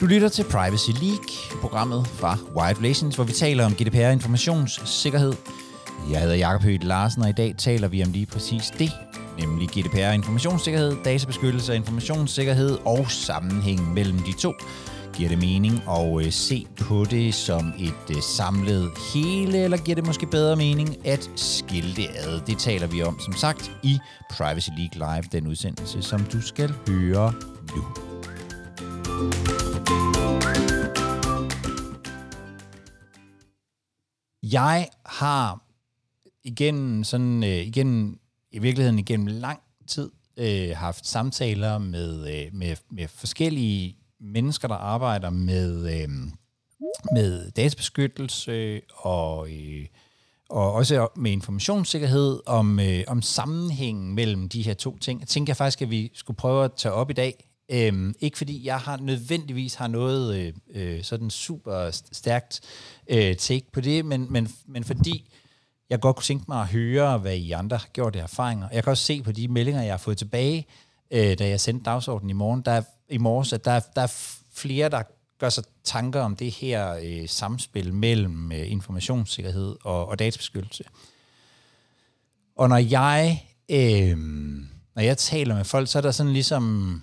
Du lytter til Privacy League, programmet fra Wired Relations, hvor vi taler om GDPR informationssikkerhed. Jeg hedder Jakob Høgh Larsen, og i dag taler vi om lige præcis det, nemlig GDPR informationssikkerhed, databeskyttelse og informationssikkerhed og sammenhængen mellem de to. Giver det mening at øh, se på det som et øh, samlet hele, eller giver det måske bedre mening at skille det ad? Det taler vi om, som sagt, i Privacy League Live, den udsendelse, som du skal høre nu. Jeg har igen sådan øh, igen i virkeligheden igennem lang tid øh, haft samtaler med, øh, med, med forskellige mennesker, der arbejder med, øh, med databeskyttelse og, øh, og også med informationssikkerhed om, øh, om sammenhængen mellem de her to ting. Jeg tænker faktisk, at vi skulle prøve at tage op i dag. Øhm, ikke fordi jeg har nødvendigvis har noget øh, øh, sådan super stærkt øh, take på det, men, men, men fordi jeg godt kunne tænke mig at høre, hvad I andre har gjort af erfaringer. Jeg kan også se på de meldinger, jeg har fået tilbage, øh, da jeg sendte dagsordenen i morgen, der, i morges, at der, der er flere, der gør sig tanker om det her øh, samspil mellem øh, informationssikkerhed og, og databeskyttelse. Og når jeg, øh, når jeg taler med folk, så er der sådan ligesom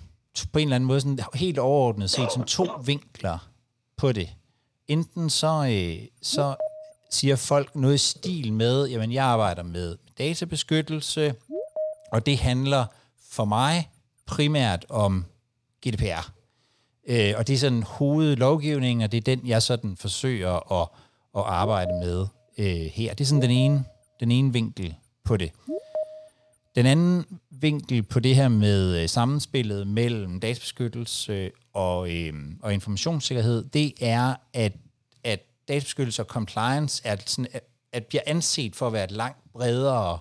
på en eller anden måde sådan helt overordnet set sådan to vinkler på det. Enten så, øh, så siger folk noget i stil med, jamen jeg arbejder med databeskyttelse, og det handler for mig primært om GDPR. Øh, og det er sådan hovedlovgivningen, og det er den, jeg sådan forsøger at, at arbejde med øh, her. Det er sådan den ene, den ene vinkel på det. Den anden vinkel på det her med øh, sammenspillet mellem databeskyttelse øh, og, øh, og informationssikkerhed, det er, at, at databeskyttelse og compliance er sådan, at, at bliver anset for at være et langt bredere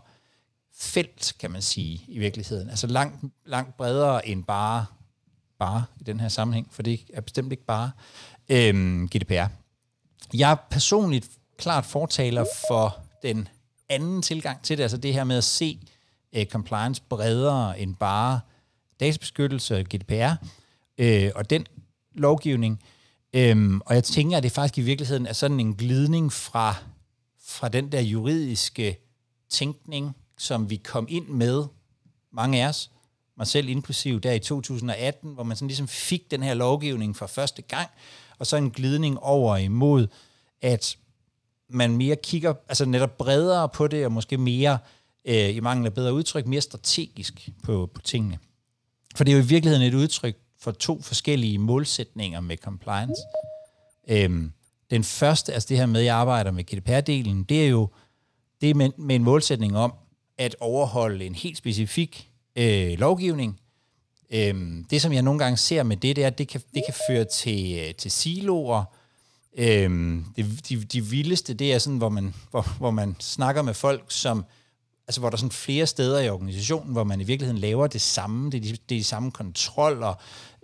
felt, kan man sige, i virkeligheden. Altså langt, langt bredere end bare, bare i den her sammenhæng, for det er bestemt ikke bare øh, GDPR. Jeg er personligt klart fortaler for den anden tilgang til det, altså det her med at se øh, compliance bredere end bare databeskyttelse og GDPR, øh, og den lovgivning. Øhm, og jeg tænker, at det faktisk i virkeligheden er sådan en glidning fra, fra den der juridiske tænkning, som vi kom ind med, mange af os, mig selv inklusiv, der i 2018, hvor man sådan ligesom fik den her lovgivning for første gang, og så en glidning over imod, at man mere kigger, altså netop bredere på det, og måske mere, øh, Øh, i mangel af bedre udtryk, mere strategisk på, på tingene. For det er jo i virkeligheden et udtryk for to forskellige målsætninger med compliance. Øhm, den første, altså det her med, at jeg arbejder med GDPR-delen, det er jo det er med, med en målsætning om, at overholde en helt specifik øh, lovgivning. Øhm, det, som jeg nogle gange ser med det, det er, at det kan, det kan føre til, øh, til siloer. Øhm, det, de, de vildeste, det er sådan, hvor man, hvor, hvor man snakker med folk, som altså hvor der er sådan flere steder i organisationen, hvor man i virkeligheden laver det samme, det er de, det er de samme kontroller,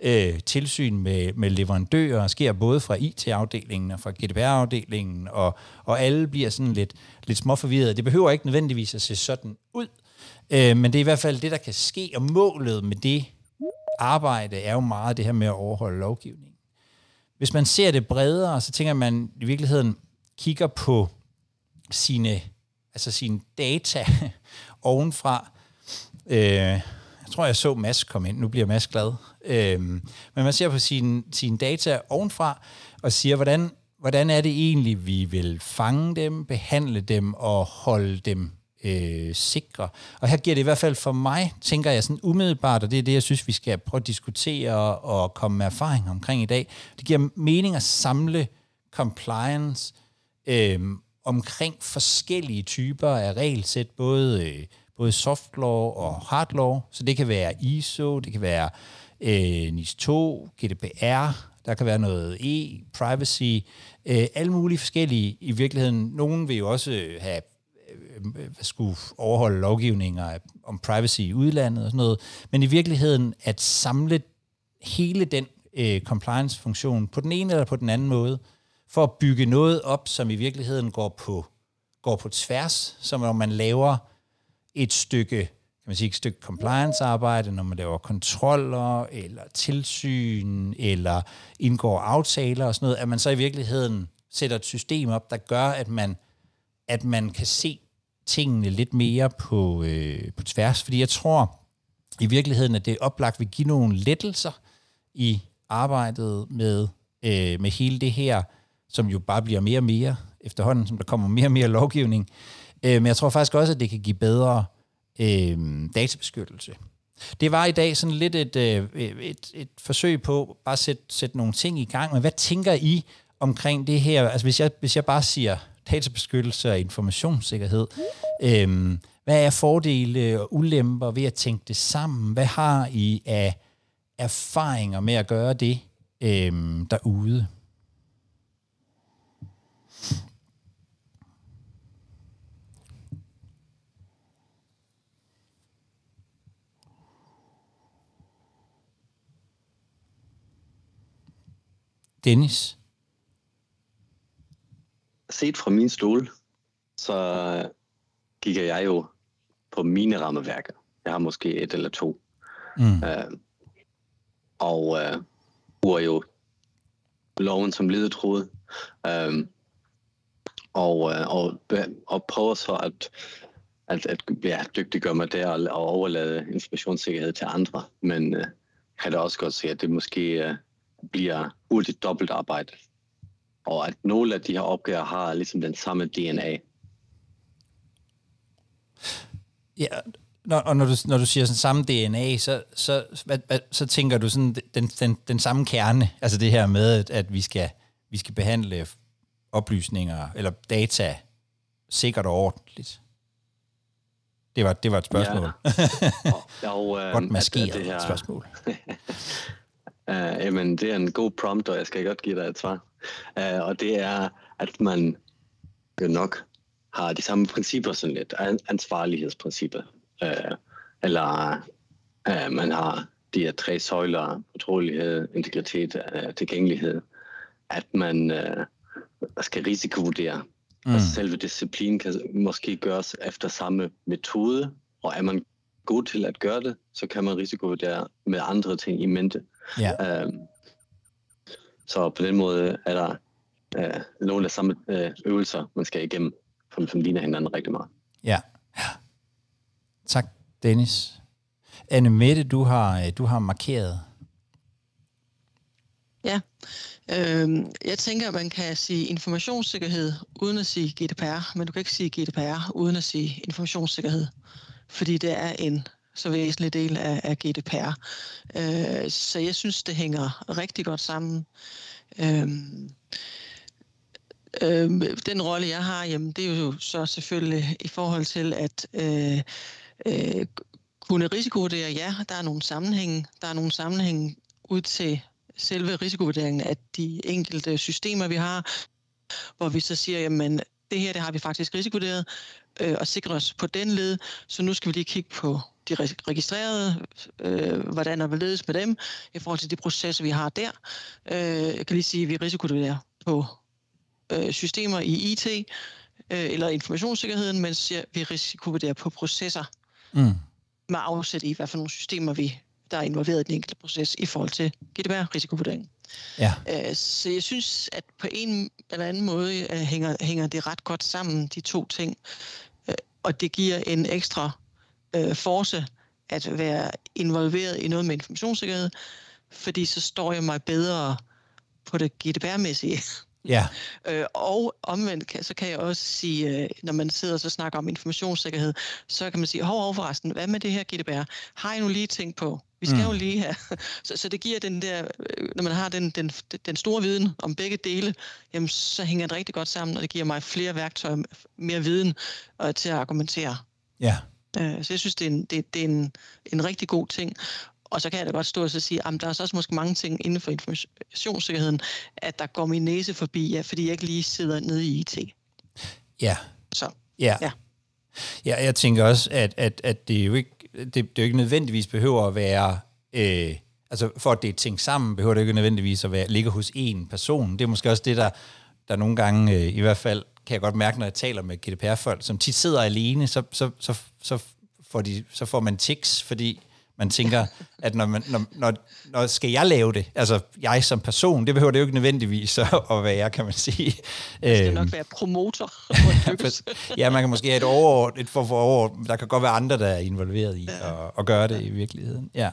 øh, tilsyn med, med leverandører, sker både fra IT-afdelingen og fra GDPR-afdelingen, og, og alle bliver sådan lidt, lidt småforvirrede. Det behøver ikke nødvendigvis at se sådan ud, øh, men det er i hvert fald det, der kan ske, og målet med det arbejde er jo meget det her med at overholde lovgivningen. Hvis man ser det bredere, så tænker man i virkeligheden kigger på sine altså sine data ovenfra. Øh, jeg tror, jeg så Mads komme ind. Nu bliver Mads glad. Øh, men man ser på sine, sine data ovenfra og siger, hvordan, hvordan er det egentlig, vi vil fange dem, behandle dem og holde dem øh, sikre. Og her giver det i hvert fald for mig, tænker jeg sådan umiddelbart, og det er det, jeg synes, vi skal prøve at diskutere og komme med erfaring omkring i dag. Det giver mening at samle compliance øh, omkring forskellige typer af regelsæt, både, øh, både soft law og hard law. Så det kan være ISO, det kan være øh, NIS 2, GDPR, der kan være noget e-privacy, øh, alle mulige forskellige i virkeligheden. Nogen vil jo også øh, have øh, øh, skulle overholde lovgivninger om privacy i udlandet og sådan noget, men i virkeligheden at samle hele den øh, compliance-funktion på den ene eller på den anden måde, for at bygge noget op, som i virkeligheden går på, går på tværs, som når man laver et stykke kan man sige, et stykke compliance-arbejde, når man laver kontroller, eller tilsyn, eller indgår aftaler og sådan noget, at man så i virkeligheden sætter et system op, der gør, at man, at man kan se tingene lidt mere på, øh, på tværs. Fordi jeg tror i virkeligheden, at det oplagt vil give nogle lettelser i arbejdet med, øh, med hele det her, som jo bare bliver mere og mere efterhånden, som der kommer mere og mere lovgivning. Øh, men jeg tror faktisk også, at det kan give bedre øh, databeskyttelse. Det var i dag sådan lidt et, øh, et, et forsøg på bare at sætte, sætte nogle ting i gang. Men hvad tænker I omkring det her? Altså hvis jeg, hvis jeg bare siger databeskyttelse og informationssikkerhed, øh, hvad er fordele og ulemper ved at tænke det sammen? Hvad har I af erfaringer med at gøre det øh, derude? Dennis? Set fra min stol, så kigger jeg jo på mine rammeværker. Jeg har måske et eller to. Mm. Uh, og bruger jo loven som ledetråd. Um, og, uh, og, og prøver så at, at, at ja, dygtiggøre mig der og, og overlade informationssikkerhed til andre. Men uh, kan da også godt se, at det måske uh, bliver hurtigt dobbelt arbejde. Og at nogle af de her opgaver har ligesom den samme DNA. Ja, når, og når du, når du siger sådan samme DNA, så, så, hvad, hvad, så tænker du sådan den, den, den samme kerne, altså det her med, at, at vi, skal, vi skal behandle oplysninger eller data sikkert og ordentligt. Det var, det var et spørgsmål. Ja. og, og, øh, Godt maskeret det her... spørgsmål. Uh, jamen, det er en god prompt, og jeg skal godt give dig et svar. Uh, og det er, at man jo nok har de samme principper, sådan lidt ansvarlighedsprincipper. Uh, eller uh, man har de her tre søjler, fortrolighed, integritet uh, tilgængelighed, at man uh, skal risikovurdere. Mm. Og selve disciplin kan måske gøres efter samme metode, og er man god til at gøre det, så kan man risikovurdere med andre ting i mente. Ja. Øhm, så på den måde er der øh, nogle af samme øh, øvelser, man skal igennem, som, som ligner hinanden rigtig meget. Ja. ja. Tak, Dennis. Anne Mette, du har, øh, du har markeret. Ja, øhm, jeg tænker, at man kan sige informationssikkerhed uden at sige GDPR, men du kan ikke sige GDPR uden at sige informationssikkerhed, fordi det er en så væsentlig del af, af GDPR. Øh, så jeg synes, det hænger rigtig godt sammen. Øh, øh, den rolle, jeg har, jamen, det er jo så selvfølgelig i forhold til at øh, øh, kunne risikovurdere, ja, der er nogle sammenhænge. Der er nogle sammenhænge ud til selve risikovurderingen af de enkelte systemer, vi har, hvor vi så siger, jamen, det her, det har vi faktisk risikovurderet, øh, og sikret os på den led, så nu skal vi lige kigge på de registrerede, øh, hvordan er ledes med dem i forhold til de processer, vi har der. Øh, jeg kan lige sige, at vi risikovurderer på øh, systemer i IT øh, eller informationssikkerheden, mens vi risikovurderer på processer mm. med afsæt i, hvad for nogle systemer vi der er involveret i den enkelte proces i forhold til GDPR-risikovurderingen. Ja. Øh, så jeg synes, at på en eller anden måde øh, hænger, hænger det ret godt sammen, de to ting. Øh, og det giver en ekstra øh, force at være involveret i noget med informationssikkerhed, fordi så står jeg mig bedre på det GDPR-mæssige. Ja. øh, og omvendt kan, så kan jeg også sige, øh, når man sidder og så snakker om informationssikkerhed, så kan man sige, hov, hov forresten, hvad med det her GDPR? Har I nu lige tænkt på? Vi skal mm. jo lige have... Så, så det giver den der, øh, når man har den, den, den store viden om begge dele, jamen så hænger det rigtig godt sammen, og det giver mig flere værktøjer, mere viden øh, til at argumentere. Ja. Øh, så jeg synes, det er, en, det, det er en, en rigtig god ting. Og så kan jeg da godt stå og så sige, at der er så også måske mange ting inden for informationssikkerheden, at der går min næse forbi, ja, fordi jeg ikke lige sidder nede i IT. Ja. Så, ja. ja. Ja, jeg tænker også, at, at, at det jo ikke det, det jo ikke nødvendigvis behøver at være... Øh, altså for at det er tænkt sammen, behøver det ikke nødvendigvis at være, ligge hos én person. Det er måske også det, der, der nogle gange, øh, i hvert fald kan jeg godt mærke, når jeg taler med GDPR-folk, som tit sidder alene, så, så, så, så får, de, så får man tics, fordi man tænker, at når, man, når, når, når skal jeg lave det, altså jeg som person, det behøver det jo ikke nødvendigvis at, være, kan man sige. Det skal øhm, nok være promotor. ja, man kan måske have et overord, et for, for der kan godt være andre, der er involveret i at, at gøre det i virkeligheden. Ja.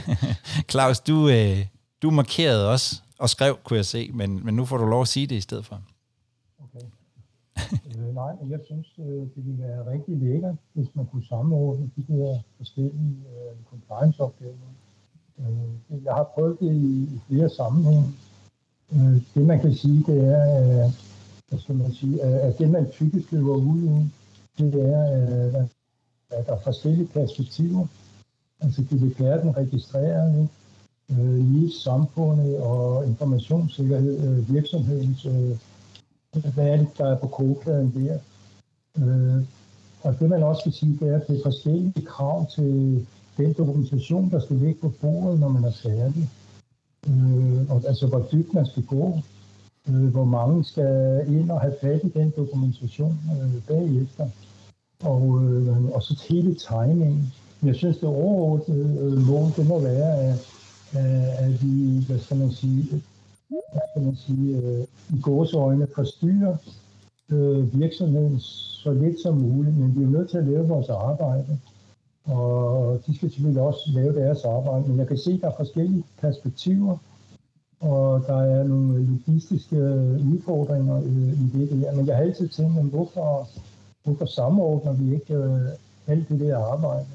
Claus, du, øh, du markerede også og skrev, kunne jeg se, men, men nu får du lov at sige det i stedet for. Øh, nej, jeg synes, øh, det ville være rigtig lækkert, hvis man kunne samordne de her forskellige øh, compliance-opgaver. Øh, jeg har prøvet det i, i flere sammenhænge. Øh, det man kan sige, det er, øh, hvad skal man sige, øh, at det man typisk løber ud i, det er, øh, at der er forskellige perspektiver. Altså det vil være den registrerede, øh, lige samfundet og informationssikkerhed, øh, virksomhedens, øh, hvad er det, der er på kogepladen der. Øh, og det man også vil sige, det er, at det er forskellige krav til den dokumentation, der skal ligge på bordet, når man er færdig. Øh, og altså, hvor dybt man skal gå. Øh, hvor mange skal ind og have fat i den dokumentation øh, bagefter. Og, øh, og så hele timingen. Jeg synes, det overordnede øh, mål, det må være, at at vi, hvad skal man sige, kan man sige, øh, i gåsøjne forstyrre øh, virksomheden så lidt som muligt, men vi er jo nødt til at lave vores arbejde, og de skal selvfølgelig også lave deres arbejde, men jeg kan se, at der er forskellige perspektiver, og der er nogle logistiske udfordringer øh, i det der, men jeg har altid tænkt, hvorfor, hvorfor samordner vi ikke øh, alt det der arbejde?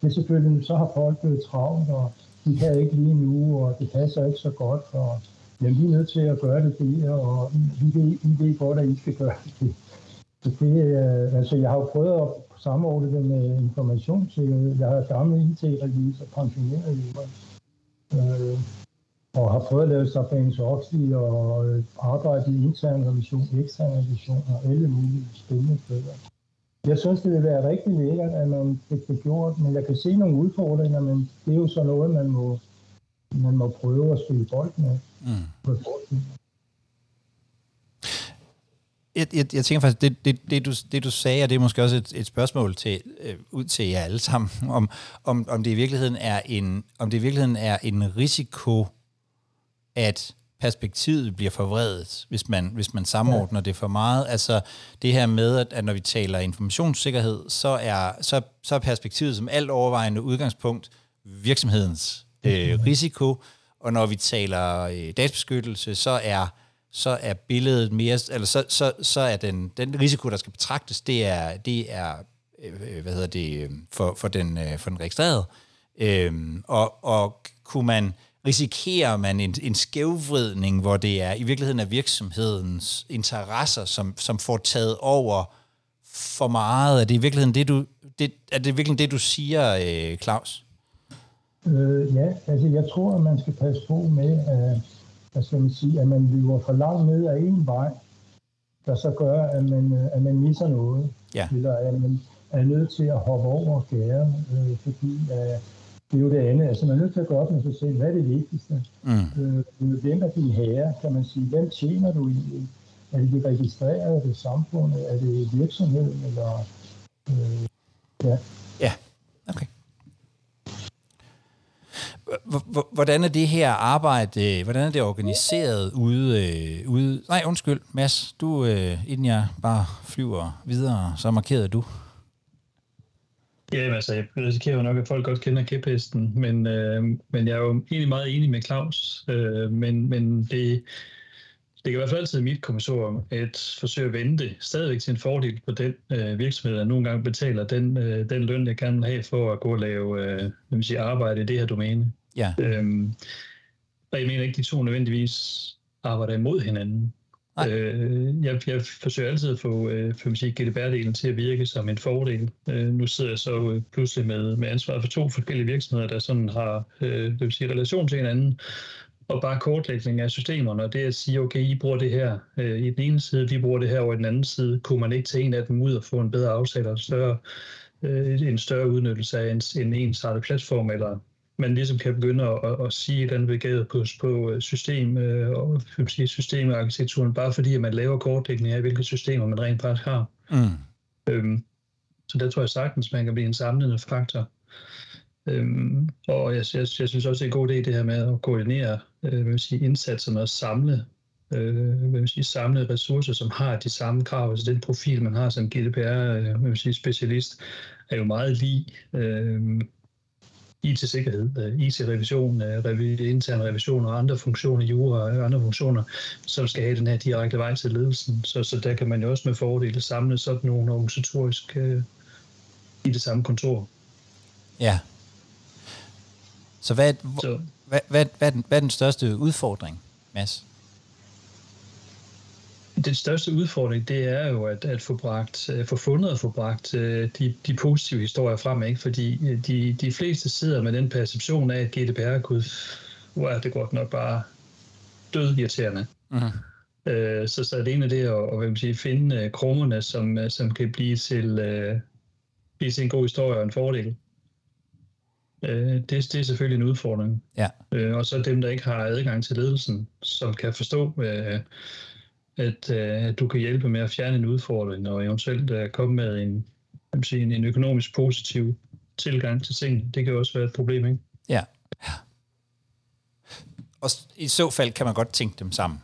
Det er selvfølgelig, så har folk blevet travlt, og de kan ikke lige nu, og det passer ikke så godt, og jamen, vi er nødt til at gøre det der, og vi ved, I ved godt, at I skal gøre det. Så det, øh, altså, jeg har jo prøvet at samordne det med informationssikkerhed. Jeg har gamle IT-revisor, pensioneret i øh, og har prøvet at lave Sarbanes Oxley og øh, arbejde i intern revision, ekstern revision og alle mulige spændende steder. Jeg synes, det vil være rigtig lækkert, at man fik det gjort, men jeg kan se nogle udfordringer, men det er jo så noget, man må, man må prøve at spille bold med. Mm. Jeg, jeg, jeg tænker faktisk, det, det, det, du, det du sagde, og det er måske også et, et spørgsmål til, øh, ud til jer alle sammen, om, om, om det i virkeligheden er en, om det i virkeligheden er en risiko, at perspektivet bliver forvredet, hvis man, hvis man samordner ja. det for meget. Altså det her med, at, at når vi taler informationssikkerhed, så er, så, så er perspektivet som alt overvejende udgangspunkt virksomhedens øh, risiko, og når vi taler øh, databeskyttelse, så er så er billedet mere, eller så, så, så er den, den risiko, der skal betragtes, det er, det er øh, hvad hedder det, øh, for, for, den, øh, for den registrerede. Øhm, og, og kunne man, risikerer man en, en skævvridning, hvor det er i virkeligheden er virksomhedens interesser, som, som får taget over for meget? Er det i virkeligheden det, du, det, er det virkelig det, du siger, øh, Claus? Øh, ja, altså jeg tror, at man skal passe på med, at, hvad skal man sige, at man løber for langt ned af en vej, der så gør, at man, øh, at man misser noget. Ja. Eller at man er nødt til at hoppe over gære, øh, fordi at det er jo det andet. Altså man er nødt til at gå op med sig selv. Hvad er det vigtigste? Mm. Øh, hvem er din herre, kan man sige? Hvem tjener du i? Er det det registrerede? Er det samfundet? Er det virksomheden? Eller, øh, ja. Ja, okay. Hvordan er det her arbejde, øh, hvordan er det organiseret ude, øh, ude nej undskyld, Mads, du, øh, inden jeg bare flyver videre, så markerede du. Ja, altså, jeg risikerer jo nok, at folk godt kender kæphesten, men, øh, men jeg er jo egentlig meget enig med Claus. Øh, men men det, det kan i hvert fald altid mit kommissorium at forsøge at vente stadigvæk til en fordel på den øh, virksomhed, der nogle gange betaler den, øh, den løn, jeg kan have for at gå og lave øh, vil sige, arbejde i det her domæne. Ja. Øhm, og jeg mener ikke, de to nødvendigvis arbejder imod hinanden. Øh, jeg, jeg forsøger altid at få øh, for sige, GDPR-delen til at virke som en fordel. Øh, nu sidder jeg så øh, pludselig med, med ansvaret for to forskellige virksomheder, der sådan har øh, det vil sige, relation til hinanden, og bare kortlægning af systemerne, og det at sige, okay, I bruger det her øh, i den ene side, vi bruger det her over i den anden side, kunne man ikke tage en af dem ud og få en bedre aftale og større, øh, en større udnyttelse af en, en ensartet platform, eller man ligesom kan begynde at, at, at sige et eller andet begavet på, på øh, system, øh, og sige, systemarkitekturen, bare fordi at man laver kortdækning af, hvilke systemer man rent faktisk har. Mm. Øhm, Så der tror jeg sagtens, man kan blive en samlende faktor. Øhm, og jeg, jeg, jeg synes også, det er en god idé, det her med at koordinere øh, vil sige, indsatser med at samle, øh, vil sige, samle ressourcer, som har de samme krav. Altså den profil, man har som GDPR øh, specialist, er jo meget lige øh, IT-sikkerhed, øh, IT-revision, øh, revi, intern revision og andre funktioner, jura og andre funktioner, som skal have den her direkte vej til ledelsen. Så, så der kan man jo også med fordele samle sådan nogle organisatorisk øh, i det samme kontor. Ja. Så hvad, så. Hvad, hvad, hvad, er den, hvad er den største udfordring, Mads? Den største udfordring, det er jo at, at få, bragt, få fundet og få bragt øh, de, de positive historier frem, ikke? fordi øh, de, de fleste sidder med den perception af, at GDPR kunne, hvor er det godt nok bare død irriterende. Uh-huh. Øh, så, så er det at, at hvad man sige, finde øh, krummerne, som, øh, som kan blive til, øh, blive til en god historie og en fordel. Øh, det, det er selvfølgelig en udfordring. Ja. Øh, og så dem, der ikke har adgang til ledelsen, som kan forstå, øh, at, øh, at du kan hjælpe med at fjerne en udfordring, og eventuelt øh, komme med en, sige, en, en økonomisk positiv tilgang til ting. Det kan også være et problem, ikke? Ja. ja. Og i så fald kan man godt tænke dem sammen.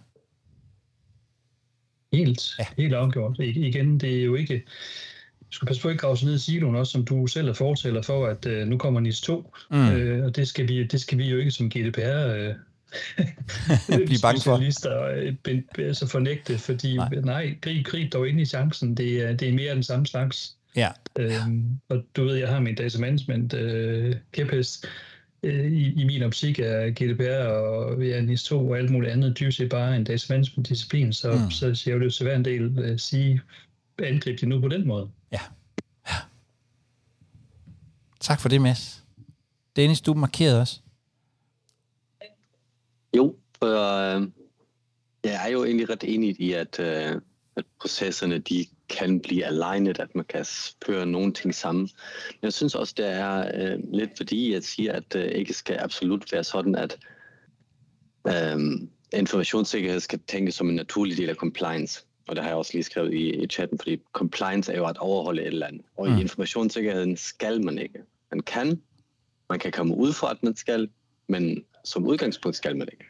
Helt, ja. helt afgjort. I, igen, det er jo ikke skal passe på ikke grave sig ned i siloen også, som du selv er fortæller for, at øh, nu kommer NIS 2, mm. øh, og det skal, vi, det skal vi jo ikke som GDPR øh, blive bange for. Øh, altså fornægte, fordi nej, nej grib, grib dog ind i chancen, det er, det er mere den samme slags. Ja. Øhm, og du ved, jeg har min data management øh, kæphest, øh, i, i min optik er GDPR og ja, NIS 2 og alt muligt andet dybest set bare en data management disciplin, så, mm. så, så jeg vil jo til hver en del øh, sige, angribe det nu på den måde. Ja. ja. Tak for det, Mads. Dennis, du markerede os. Jo, for øh, jeg er jo egentlig ret enig i, at, øh, at processerne de kan blive aligned, at man kan føre nogle ting sammen. Men jeg synes også, det er øh, lidt fordi, jeg siger, at det øh, ikke skal absolut være sådan, at øh, informationssikkerhed skal tænkes som en naturlig del af compliance. Og det har jeg også lige skrevet i, i chatten, fordi compliance er jo at overholde et eller andet. Og mm. i informationssikkerheden skal man ikke. Man kan, man kan komme ud fra, at man skal, men som udgangspunkt skal man ikke.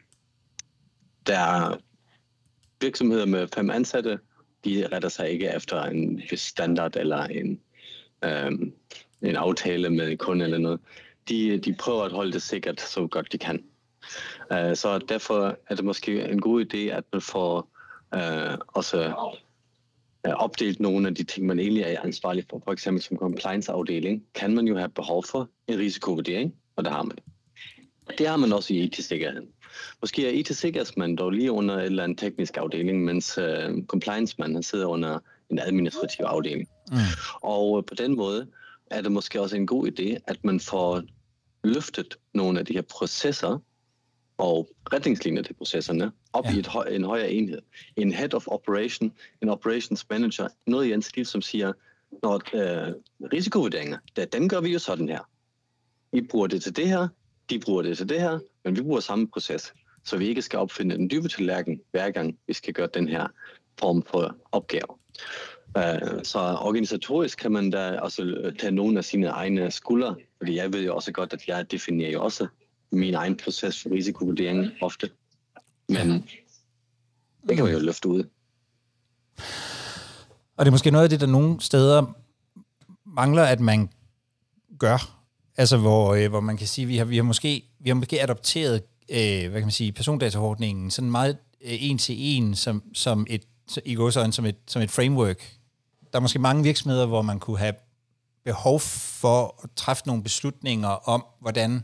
Der er virksomheder med fem ansatte, de retter sig ikke efter en standard eller en, øhm, en aftale med en kunde eller noget. De, de prøver at holde det sikkert så godt de kan. Uh, så derfor er det måske en god idé, at man får uh, også uh, opdelt nogle af de ting, man egentlig er ansvarlig for. For eksempel som compliance-afdeling kan man jo have behov for en risikovurdering, og det har man. Det har man også i IT-sikkerheden. Måske er IT-sikkerhedsmand dog lige under en eller andet teknisk afdeling, mens uh, compliance-manden sidder under en administrativ afdeling. Mm. Og uh, på den måde er det måske også en god idé, at man får løftet nogle af de her processer og retningslinjer til processerne op ja. i et høj, en højere enhed. En head of operation, en operations manager, noget i en stil, som siger, når øh, risikovurderinger, der, den gør vi jo sådan her. I bruger det til det her, de bruger det til det her, men vi bruger samme proces, så vi ikke skal opfinde den dybe tallerken hver gang, vi skal gøre den her form for opgave. Uh, så organisatorisk kan man da også tage nogle af sine egne skuldre, fordi jeg ved jo også godt, at jeg definerer jo også min egen proces for risikovurdering ofte. Men det kan man jo løfte ud. Og det er måske noget af det, der nogle steder mangler, at man gør. Altså, hvor, øh, hvor man kan sige, vi har, vi har måske, vi har måske adopteret, øh, hvad kan man sige, persondataordningen sådan meget øh, en til en, som, som et, i går som et, som et framework. Der er måske mange virksomheder, hvor man kunne have behov for at træffe nogle beslutninger om, hvordan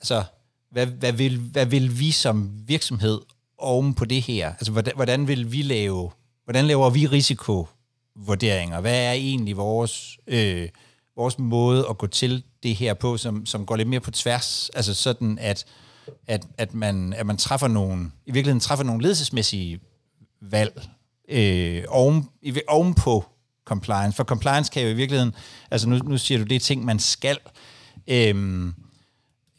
altså, hvad, hvad, vil, hvad vil vi som virksomhed oven på det her? Altså, hvordan, hvordan vil vi lave, hvordan laver vi risikovurderinger? Hvad er egentlig vores, øh, vores måde at gå til det her på, som, som går lidt mere på tværs? Altså sådan, at, at, at, man, at man træffer nogle, i virkeligheden træffer nogle ledelsesmæssige valg øh, oven, oven på compliance. For compliance kan jo i virkeligheden, altså nu, nu siger du, det er ting, man skal. Øh,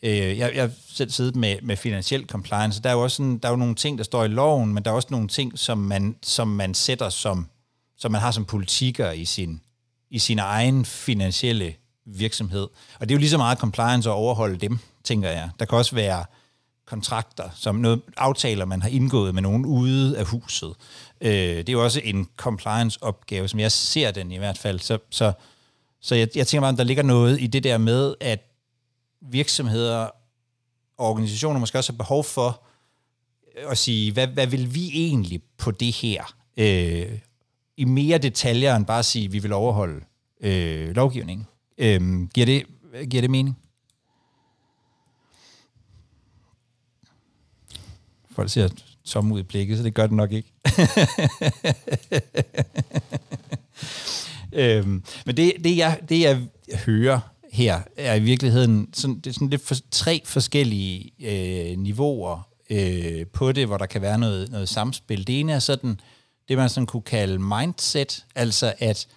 Øh, jeg, jeg selv siddet med, med finansiel compliance, der er jo også sådan, der er jo nogle ting, der står i loven, men der er også nogle ting, som man, som man sætter som, som man har som politiker i sin, i sin egen finansielle virksomhed. Og det er jo lige så meget compliance at overholde dem, tænker jeg. Der kan også være kontrakter, som noget aftaler, man har indgået med nogen ude af huset. Øh, det er jo også en compliance-opgave, som jeg ser den i hvert fald. Så, så, så jeg, jeg tænker bare, at der ligger noget i det der med, at virksomheder og organisationer måske også har behov for at sige, hvad, hvad vil vi egentlig på det her? Øh, I mere detaljer end bare at sige, at vi vil overholde øh, lovgivningen. Øh, giver, det, giver det mening? Folk ser tomme ud i blikket, så det gør det nok ikke. øhm, men det, det, jeg, det, jeg hører her, er i virkeligheden sådan, det er sådan lidt for, tre forskellige øh, niveauer øh, på det, hvor der kan være noget, noget samspil. Det ene er sådan, det man sådan kunne kalde mindset, altså at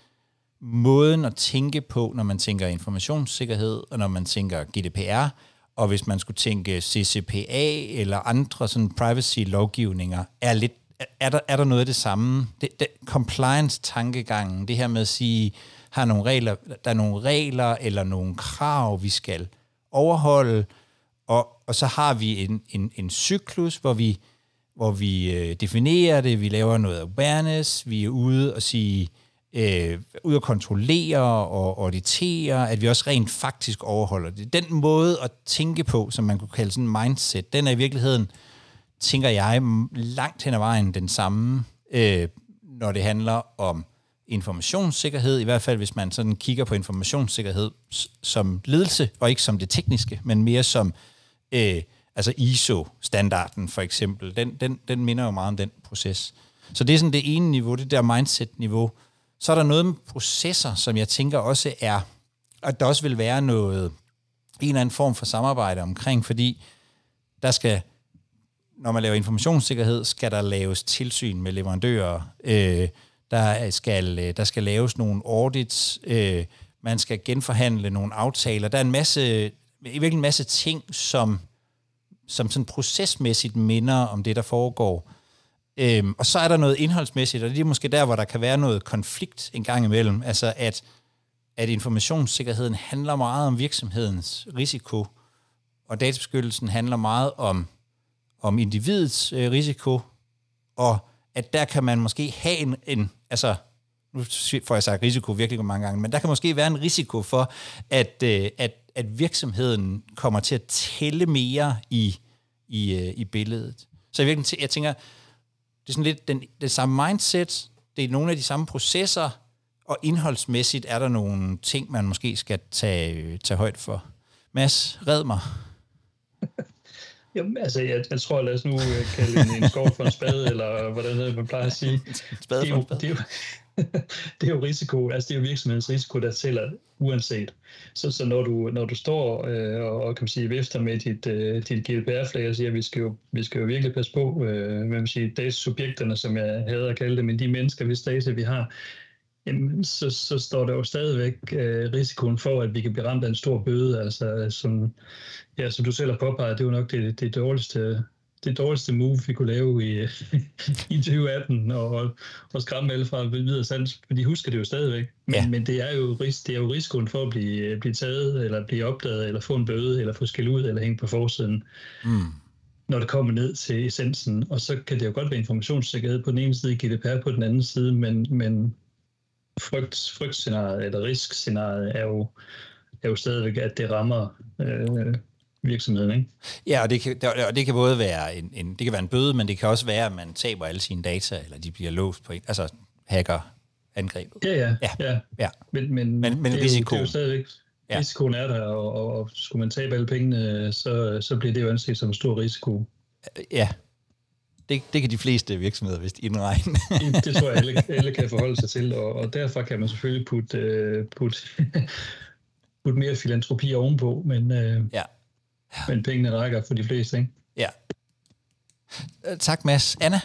måden at tænke på, når man tænker informationssikkerhed, og når man tænker GDPR, og hvis man skulle tænke CCPA eller andre sådan privacy-lovgivninger, er, lidt, er, der, er der noget af det samme? Det, det, compliance-tankegangen, det her med at sige, har nogle regler, der er nogle regler eller nogle krav, vi skal overholde, og, og så har vi en, en, en cyklus, hvor vi, hvor vi øh, definerer det, vi laver noget awareness, vi er ude og sige, øh, ude at kontrollere og auditere, at vi også rent faktisk overholder det. Den måde at tænke på, som man kunne kalde sådan en mindset, den er i virkeligheden, tænker jeg, langt hen ad vejen den samme, øh, når det handler om informationssikkerhed, i hvert fald hvis man sådan kigger på informationssikkerhed som ledelse, og ikke som det tekniske, men mere som øh, altså ISO-standarden for eksempel. Den, den, den minder jo meget om den proces. Så det er sådan det ene niveau, det der mindset-niveau, så er der noget med processer, som jeg tænker også er, at der også vil være noget, en eller anden form for samarbejde omkring, fordi der skal, når man laver informationssikkerhed, skal der laves tilsyn med leverandører, øh, der, skal, øh, der skal laves nogle audits, øh, man skal genforhandle nogle aftaler. Der er en masse, i en masse ting, som, som sådan procesmæssigt minder om det, der foregår. Øhm, og så er der noget indholdsmæssigt, og det er måske der, hvor der kan være noget konflikt en gang imellem. Altså at, at informationssikkerheden handler meget om virksomhedens risiko, og databeskyttelsen handler meget om, om individets øh, risiko, og at der kan man måske have en, en altså nu får jeg sagt risiko virkelig mange gange, men der kan måske være en risiko for, at, øh, at, at virksomheden kommer til at tælle mere i, i, øh, i billedet. Så jeg, virkelig, jeg tænker, det er sådan lidt den, det samme mindset, det er nogle af de samme processer, og indholdsmæssigt er der nogle ting, man måske skal tage, øh, tage højt for. Mads, red mig. Jamen, altså, jeg, jeg tror, lad os nu øh, kalde en, en skov for en spade, eller hvordan det man plejer at sige. spade for en spade. Det er jo, det er jo risiko, altså det er jo virksomhedens risiko, der tæller uanset. Så, så når, du, når du står øh, og, og kan man sige, vifter med dit, øh, dit GDPR-flag og siger, at vi skal jo, vi skal jo virkelig passe på, øh, hvad man siger, datasubjekterne, som jeg havde at kalde det, men de mennesker, hvis data vi har, jamen, så, så står der jo stadigvæk øh, risikoen for, at vi kan blive ramt af en stor bøde. Altså, som, ja, som du selv har påpeget, det er jo nok det, det dårligste det dårligste move, vi kunne lave i, i 2018, og, og skræmme alle fra videre sandt, for de husker det jo stadigvæk. Men, ja. men det, er jo, det er jo risikoen for at blive, blive taget, eller blive opdaget, eller få en bøde, eller få skæld ud, eller hænge på forsiden. Mm når det kommer ned til essensen. Og så kan det jo godt være informationssikkerhed på den ene side, GDPR på den anden side, men, men frygt, frygtscenariet eller riskscenariet er jo, er jo stadigvæk, at det rammer øh, virksomheden, ikke? Ja, og det kan, og det kan både være en, en, det kan være en bøde, men det kan også være, at man taber alle sine data, eller de bliver låst på, altså hacker angrebet. Ja, ja. ja. ja. ja. Men, men, men, men det, er jo, det er jo stadigvæk, ja. risikoen er der, og, og, og skulle man tabe alle pengene, så, så bliver det jo anset som en stor risiko. Ja, det, det kan de fleste virksomheder vist indregne. det, tror jeg, alle, alle kan forholde sig til, og, og derfor kan man selvfølgelig putte, uh, putte, putte mere filantropi ovenpå, men, uh, ja. men pengene rækker for de fleste. Ikke? Ja. Tak, Mads. Anna?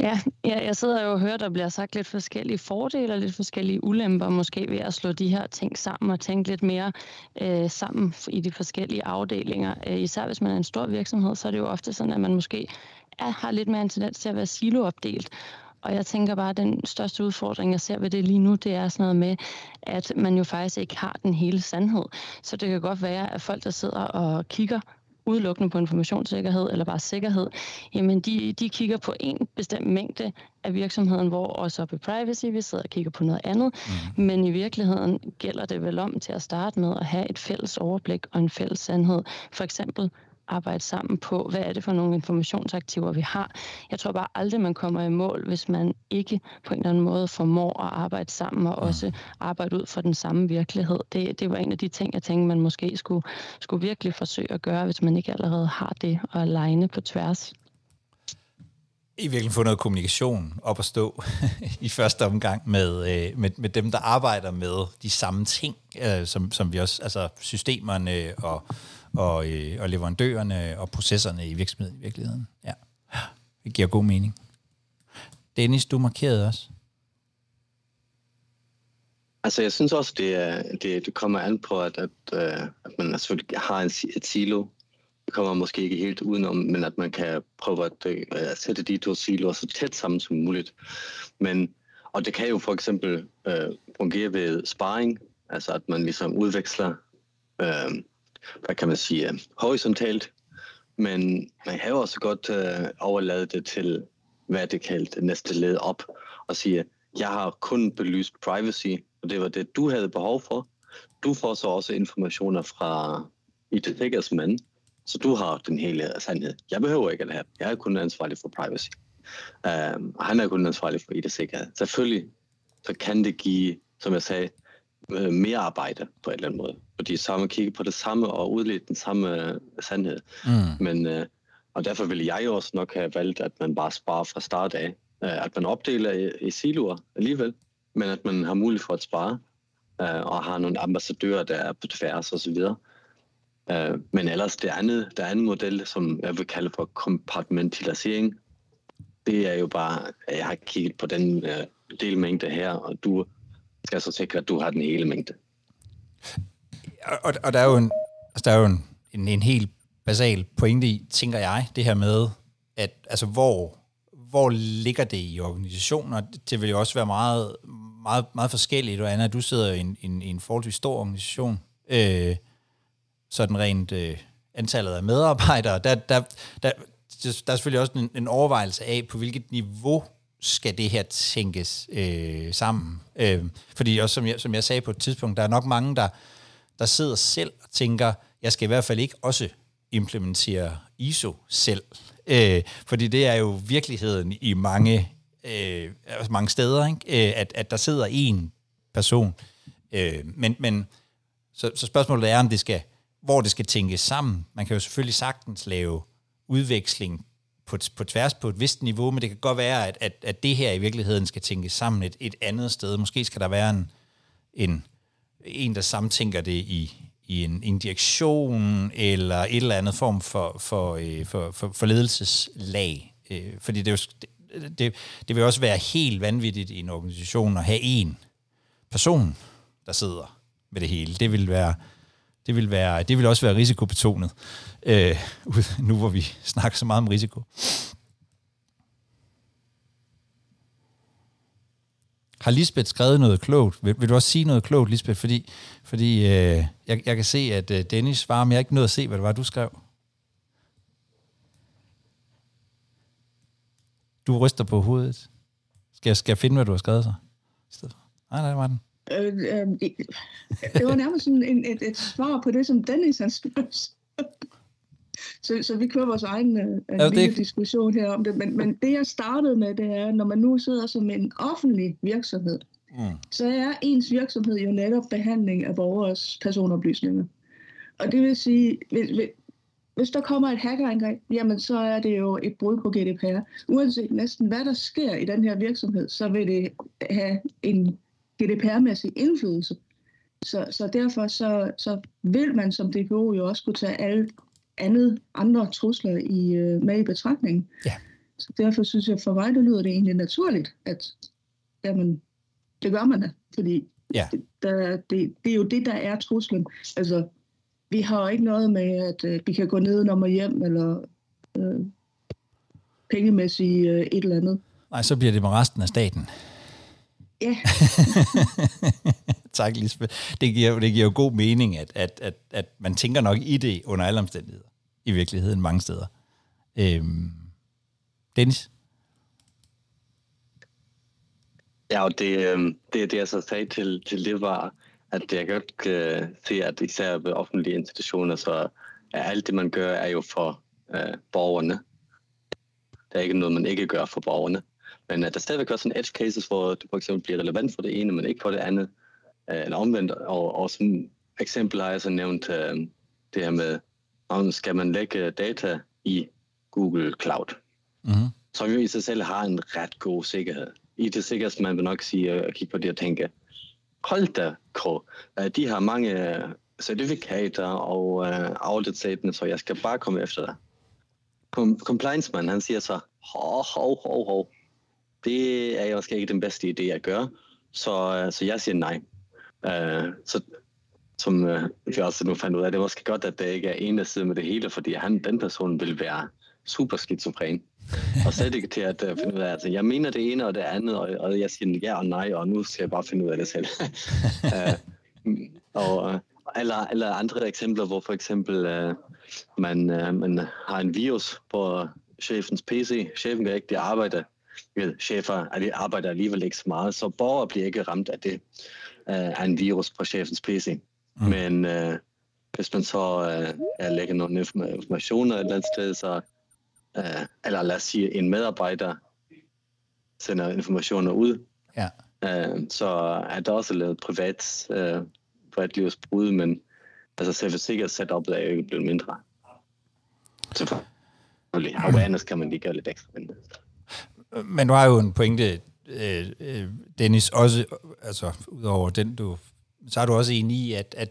Ja, ja, jeg sidder jo og hører, der bliver sagt lidt forskellige fordele og lidt forskellige ulemper måske ved at slå de her ting sammen og tænke lidt mere øh, sammen i de forskellige afdelinger. Øh, især hvis man er en stor virksomhed, så er det jo ofte sådan, at man måske er, har lidt mere en tendens til at være siloopdelt. Og jeg tænker bare, at den største udfordring, jeg ser ved det lige nu, det er sådan noget med, at man jo faktisk ikke har den hele sandhed. Så det kan godt være, at folk, der sidder og kigger udelukkende på informationssikkerhed eller bare sikkerhed, jamen de, de kigger på en bestemt mængde af virksomheden, hvor også oppe i privacy, vi sidder og kigger på noget andet. Mm. Men i virkeligheden gælder det vel om til at starte med at have et fælles overblik og en fælles sandhed. For eksempel arbejde sammen på, hvad er det for nogle informationsaktiver, vi har. Jeg tror bare aldrig, man kommer i mål, hvis man ikke på en eller anden måde formår at arbejde sammen og også arbejde ud fra den samme virkelighed. Det, det var en af de ting, jeg tænkte, man måske skulle, skulle virkelig forsøge at gøre, hvis man ikke allerede har det og alene på tværs. I virkelig få noget kommunikation op at stå i første omgang med, øh, med, med dem, der arbejder med de samme ting, øh, som, som vi også, altså systemerne og og, øh, og leverandørerne og processerne i virksomheden i virkeligheden. Ja, det giver god mening. Dennis, du markerede også. Altså, jeg synes også, det, er, det, det kommer an på, at, at, øh, at man selvfølgelig har en, et silo. Det kommer måske ikke helt udenom, men at man kan prøve at, øh, at sætte de to siloer så tæt sammen som muligt. Men, og det kan jo for eksempel øh, fungere ved sparring, altså at man ligesom udveksler øh, hvad kan man sige, øh, horisontalt, men man kan jo også godt øh, overlade det til vertikalt næste led op og sige, jeg har kun belyst privacy, og det var det, du havde behov for. Du får så også informationer fra IT-sikkerhedsmænd, så du har den hele sandhed. Jeg behøver ikke det her. Jeg er kun ansvarlig for privacy. Um, han er kun ansvarlig for IT-sikkerhed. Selvfølgelig så kan det give, som jeg sagde, øh, mere arbejde på en eller anden måde. Fordi så man kigger på det samme og udledt den samme øh, sandhed. Mm. Men, øh, og derfor vil jeg jo også nok have valgt, at man bare sparer fra start af. Øh, at man opdeler i, i siloer alligevel, men at man har mulighed for at spare, øh, og har nogle ambassadører, der er på tværs osv. Øh, men ellers det andet, det andet model, som jeg vil kalde for kompartmentalisering, det er jo bare, at jeg har kigget på den øh, delmængde her, og du skal så sikre, at du har den hele mængde. Og, og der er jo en, altså der er jo en, en, en helt basal pointe i, tænker jeg, det her med, at altså, hvor, hvor ligger det i organisationer? det vil jo også være meget, meget, meget forskelligt. Og Anna, du sidder i en, en, en forholdsvis stor organisation, øh, sådan rent øh, antallet af medarbejdere, der, der, der, der er selvfølgelig også en, en overvejelse af, på hvilket niveau skal det her tænkes øh, sammen. Øh, fordi også som jeg, som jeg sagde på et tidspunkt, der er nok mange, der, der sidder selv og tænker, jeg skal i hvert fald ikke også implementere ISO selv. Øh, fordi det er jo virkeligheden i mange, øh, altså mange steder, ikke? Øh, at, at der sidder en person. Øh, men, men så, så spørgsmålet er, om det skal, hvor det skal tænkes sammen. Man kan jo selvfølgelig sagtens lave udveksling på, på tværs på et vist niveau, men det kan godt være, at, at, at det her i virkeligheden skal tænkes sammen et, et andet sted. Måske skal der være en, en, en der samtænker det i, i en, injektion eller et eller andet form for, for, øh, for, for, for ledelseslag. Øh, fordi det, er jo, det, det, det vil også være helt vanvittigt i en organisation at have en person, der sidder med det hele. Det vil være det vil, være, det vil også være risikobetonet, øh, nu hvor vi snakker så meget om risiko. Har Lisbeth skrevet noget klogt? Vil, vil du også sige noget klogt, Lisbeth? Fordi, fordi øh, jeg, jeg kan se, at øh, Dennis svarer, men jeg har ikke nået at se, hvad det var, du skrev. Du ryster på hovedet. Skal jeg, skal jeg finde, hvad du har skrevet så? Nej, nej, det var den. Øh, øh, det, det var nærmest sådan en, et, et svar på det, som Dennis har spurgt. Så, så vi kører vores egen øh, ja, lille det... diskussion her om det. Men, men det, jeg startede med, det er, når man nu sidder som en offentlig virksomhed, mm. så er ens virksomhed jo netop behandling af borgers personoplysninger. Og det vil sige, hvis, hvis der kommer et hackerangreb, jamen så er det jo et brud på GDPR. Uanset næsten hvad der sker i den her virksomhed, så vil det have en GDPR-mæssig indflydelse. Så, så derfor så, så vil man som DPO jo også kunne tage alle andet, andre trusler i, øh, med i betragtning. Ja. Så derfor synes jeg, for mig, det lyder det egentlig naturligt, at jamen, det gør man da, fordi ja. det, der, det, det er jo det, der er truslen. Altså, vi har ikke noget med, at øh, vi kan gå ned og hjem, eller øh, pengemæssigt øh, et eller andet. Nej, så bliver det med resten af staten. Ja. tak, Lisbeth. Det giver, det giver jo god mening, at, at, at, at man tænker nok i det under alle omstændigheder. I virkeligheden mange steder. Øhm. Dennis? Ja, og det, øhm, det, det jeg så sagde til, til det var, at jeg godt øh, se, at især ved offentlige institutioner, så er alt det, man gør, er jo for øh, borgerne. Der er ikke noget, man ikke gør for borgerne. Men at der stadigvæk også sådan edge cases, hvor det for eksempel bliver relevant for det ene, men ikke for det andet. Øh, eller omvendt. Og, og som eksempel har jeg så nævnt øh, det her med, om skal man lægge data i Google Cloud, mm-hmm. som jo i sig selv har en ret god sikkerhed. I det sikkerhed, man vil nok sige at kigge på det og tænke, hold da, Kro. De har mange certifikater og uh, audit så jeg skal bare komme efter dig. compliance man, han siger så, hov, hov, hov, hov. Det er jo måske ikke den bedste idé at gøre, så, så jeg siger nej. Uh, så som øh, vi også nu fandt ud af, det er måske godt, at det ikke er en, der sidder med det hele, fordi han, den person vil være super skizofren. og slet ikke til at uh, finde ud af, altså jeg mener det ene og det andet, og, og jeg siger ja og nej, og nu skal jeg bare finde ud af det selv. uh, og, øh, eller, eller andre eksempler, hvor for eksempel uh, man, uh, man har en virus på chefens PC. Chefen kan ikke det arbejde. Chefer arbejder alligevel ikke så meget, så borgere bliver ikke ramt af det uh, af en virus på chefens PC. Mm. Men uh, hvis man så uh, lægger nogle informationer et eller andet sted, så uh, eller lad os sige, en medarbejder sender informationer ud, ja. uh, så er der også lavet privat, uh, privatlivsbrud, men altså selve sikkert setupet er jo ikke blevet mindre. Selvfølgelig. Awareness kan man lige gøre lidt ekstra. Men, men du har jo en pointe, Dennis, også, altså udover den, du, så er du også enig i, at, at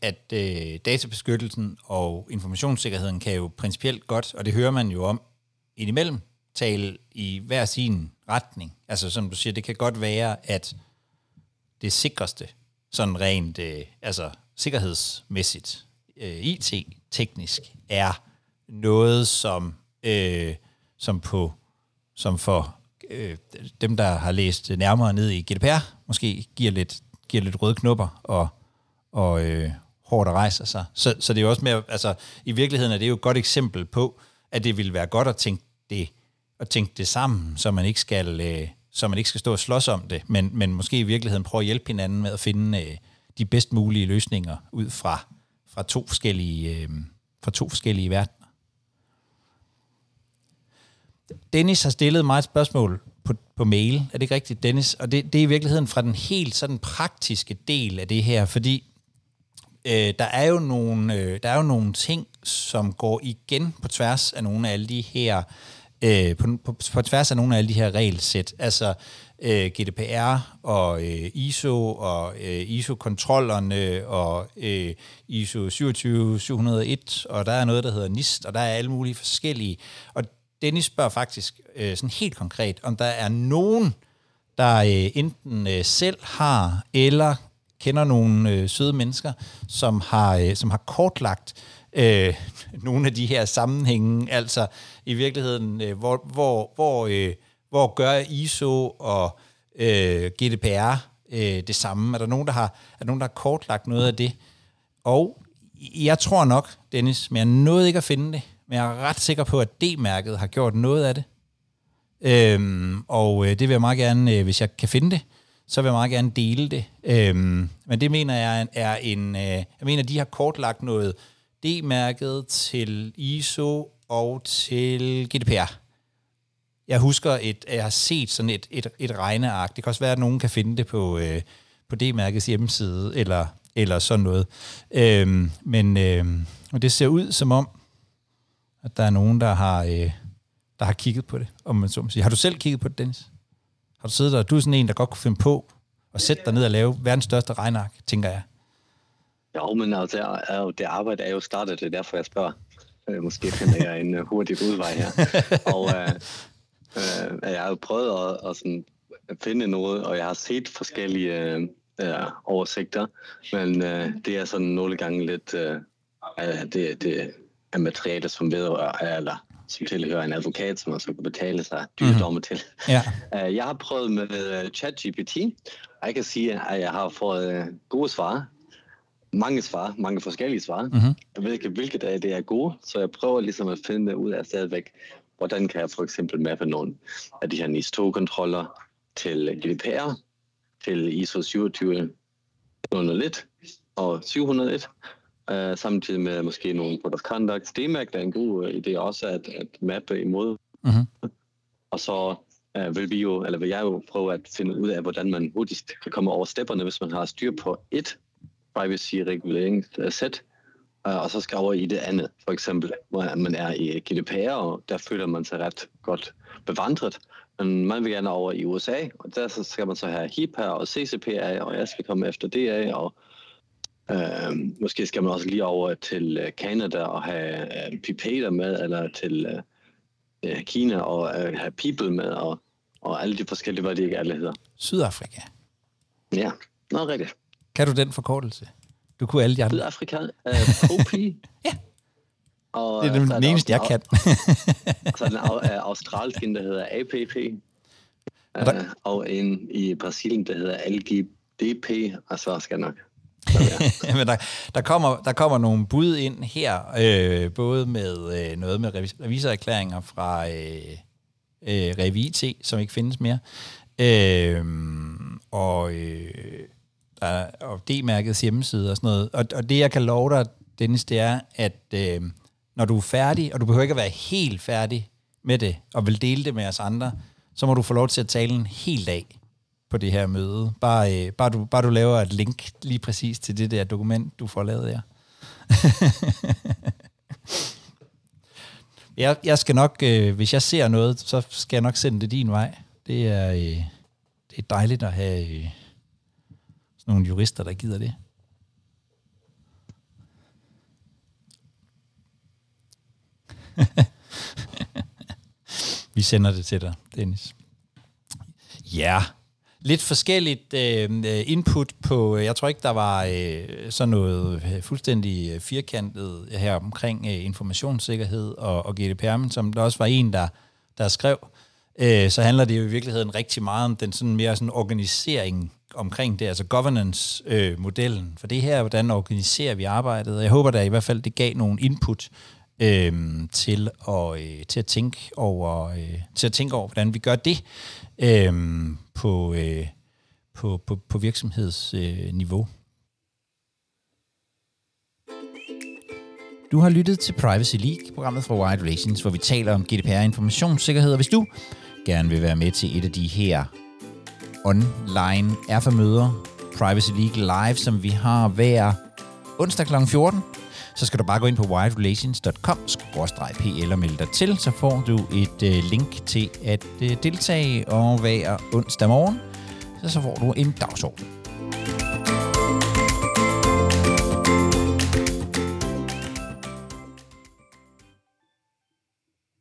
at øh, databeskyttelsen og informationssikkerheden kan jo principielt godt, og det hører man jo om indimellem, tale i hver sin retning. Altså som du siger, det kan godt være, at det sikreste, sådan rent øh, altså sikkerhedsmæssigt, øh, IT-teknisk, er noget, som, øh, som, på, som for øh, dem, der har læst nærmere ned i GDPR, måske giver lidt, giver lidt røde knupper og, og, øh, hårdt rejser sig. Så, så det er jo også mere, altså i virkeligheden er det jo et godt eksempel på, at det ville være godt at tænke det, at tænke det sammen, så man ikke skal, øh, så man ikke skal stå og slås om det, men, men måske i virkeligheden prøve at hjælpe hinanden med at finde øh, de bedst mulige løsninger ud fra, fra to forskellige, øh, fra to forskellige verdener. Dennis har stillet mig et spørgsmål på, på mail. Er det ikke rigtigt, Dennis? Og det, det er i virkeligheden fra den helt sådan praktiske del af det her, fordi øh, der er jo nogle øh, der er jo nogle ting, som går igen på tværs af nogle af alle de her øh, på, på, på tværs af nogle af alle de her regelsæt. Altså øh, GDPR og øh, ISO og øh, ISO-kontrollerne og øh, ISO 27701, og der er noget, der hedder NIST, og der er alle mulige forskellige. Og Dennis spørger faktisk øh, sådan helt konkret, om der er nogen, der øh, enten øh, selv har eller kender nogle øh, søde mennesker, som har, øh, som har kortlagt øh, nogle af de her sammenhænge, altså i virkeligheden, øh, hvor, hvor, hvor, øh, hvor gør ISO og øh, GDPR øh, det samme? Er der, nogen, der har, er der nogen, der har kortlagt noget af det? Og jeg tror nok, Dennis, men jeg nåede ikke at finde det, men jeg er ret sikker på, at D-mærket har gjort noget af det. Øhm, og øh, det vil jeg meget gerne, øh, hvis jeg kan finde det, så vil jeg meget gerne dele det. Øhm, men det mener jeg er en... Øh, jeg mener, de har kortlagt noget D-mærket til ISO og til GDPR. Jeg husker, et, at jeg har set sådan et, et, et regneark. Det kan også være, at nogen kan finde det på, øh, på D-mærkets hjemmeside, eller, eller sådan noget. Øhm, men øh, og det ser ud som om, at der er nogen, der har, øh, der har kigget på det, om man så må sige. Har du selv kigget på det, Dennis? Har du siddet der? Du er sådan en, der godt kunne finde på at sætte dig ned og lave verdens største regnark, tænker jeg. Jo, men altså, er, det arbejde er jo startet, det er derfor, jeg spørger. Øh, måske finder jeg en uh, hurtig udvej her. og uh, uh, jeg har jo prøvet at, at sådan finde noget, og jeg har set forskellige uh, oversigter, men uh, det er sådan nogle gange lidt uh, det, det er materiale, som vedrører, eller som tilhører en advokat, som også kan betale sig dyre mm. dommer til. Ja. Uh, jeg har prøvet med uh, ChatGPT, og jeg kan sige, at jeg har fået gode svar. Mange svar, mange forskellige svar. Mm-hmm. Ikke, hvilket af det er gode, så jeg prøver ligesom at finde ud af stadigvæk, hvordan kan jeg for eksempel mappe nogle af de her NIS-2-kontroller til GDPR, til ISO 27201 og 701, uh, samtidig med måske nogle Code of Conduct. DMAC er en god uh, idé også at, at mappe imod. Mm-hmm. Og så uh, vil vi jo, eller vil jeg jo prøve at finde ud af, hvordan man hurtigst kan komme over stepperne, hvis man har styr på et privacy-reguleringssæt, uh, og så skal over i det andet. For eksempel, hvor man er i GDPR, og der føler man sig ret godt bevandret. Men man vil gerne over i USA, og der skal man så have HIPAA og CCPA, og jeg skal komme efter af, og øh, måske skal man også lige over til øh, Canada og have øh, Pipater med, eller til øh, øh, Kina og øh, have People med, og, og alle de forskellige, hvad de ikke alle hedder. Sydafrika. Ja, noget rigtigt. Kan du den forkortelse? Du kunne alle de andre. Sydafrika, øh, POP. ja. Og, det er den, den eneste, jeg kan. så er den af, australsk, der hedder APP. Der... Uh, og en i Brasilien, der hedder LGDP, og så skal jeg nok. Men der, der, kommer, der kommer nogle bud ind her, øh, både med øh, noget med revisorerklæringer fra øh, øh, RevIT, som ikke findes mere, øh, og, øh, der, og D-mærkets hjemmeside og sådan noget. Og, og det, jeg kan love dig, Dennis, det er, at øh, når du er færdig, og du behøver ikke at være helt færdig med det, og vil dele det med os andre, så må du få lov til at tale en hel dag på det her møde. Bare, øh, bare, du, bare du laver et link lige præcis til det der dokument, du får lavet der. jeg, jeg skal nok, øh, hvis jeg ser noget, så skal jeg nok sende det din vej. Det er, øh, det er dejligt at have øh, sådan nogle jurister, der gider det. Vi sender det til dig, Dennis. Ja, lidt forskelligt øh, øh input på, øh, jeg tror ikke, der var øh, sådan noget øh, fuldstændig firkantet her omkring øh, informationssikkerhed og, og GDPR, men som der også var en, der, der skrev, øh, så handler det jo i virkeligheden rigtig meget om den sådan mere sådan organisering omkring det, altså governance-modellen. Øh, for det her, hvordan organiserer vi arbejdet? Jeg håber da i hvert fald, det gav nogle input øh, til, at, øh, til at tænke over, øh, til at tænke over, hvordan vi gør det øh, på, øh, på, på, på virksomhedsniveau. Øh, Du har lyttet til Privacy League, programmet fra Wide Relations, hvor vi taler om GDPR informationssikkerhed. Og hvis du gerne vil være med til et af de her online erfamøder, Privacy League Live, som vi har hver onsdag kl. 14, så skal du bare gå ind på widerelations.com-pl og melde dig til, så får du et øh, link til at øh, deltage, og hver onsdag morgen, så, så får du en dagsorden.